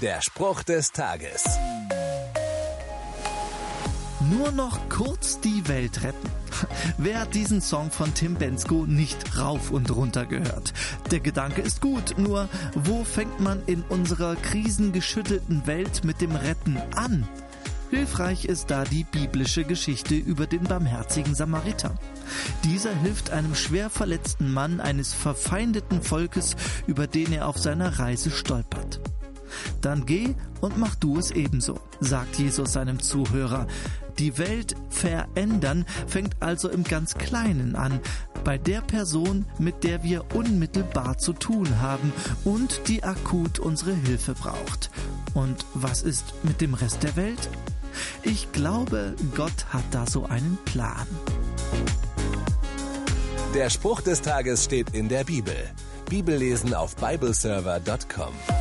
Der Spruch des Tages. Nur noch kurz die Welt retten. Wer hat diesen Song von Tim Bensko nicht rauf und runter gehört? Der Gedanke ist gut, nur wo fängt man in unserer krisengeschüttelten Welt mit dem Retten an? Hilfreich ist da die biblische Geschichte über den barmherzigen Samariter. Dieser hilft einem schwer verletzten Mann eines verfeindeten Volkes, über den er auf seiner Reise stolpert. Dann geh und mach du es ebenso, sagt Jesus seinem Zuhörer. Die Welt verändern fängt also im ganz Kleinen an, bei der Person, mit der wir unmittelbar zu tun haben und die akut unsere Hilfe braucht. Und was ist mit dem Rest der Welt? Ich glaube, Gott hat da so einen Plan. Der Spruch des Tages steht in der Bibel. Bibellesen auf bibleserver.com.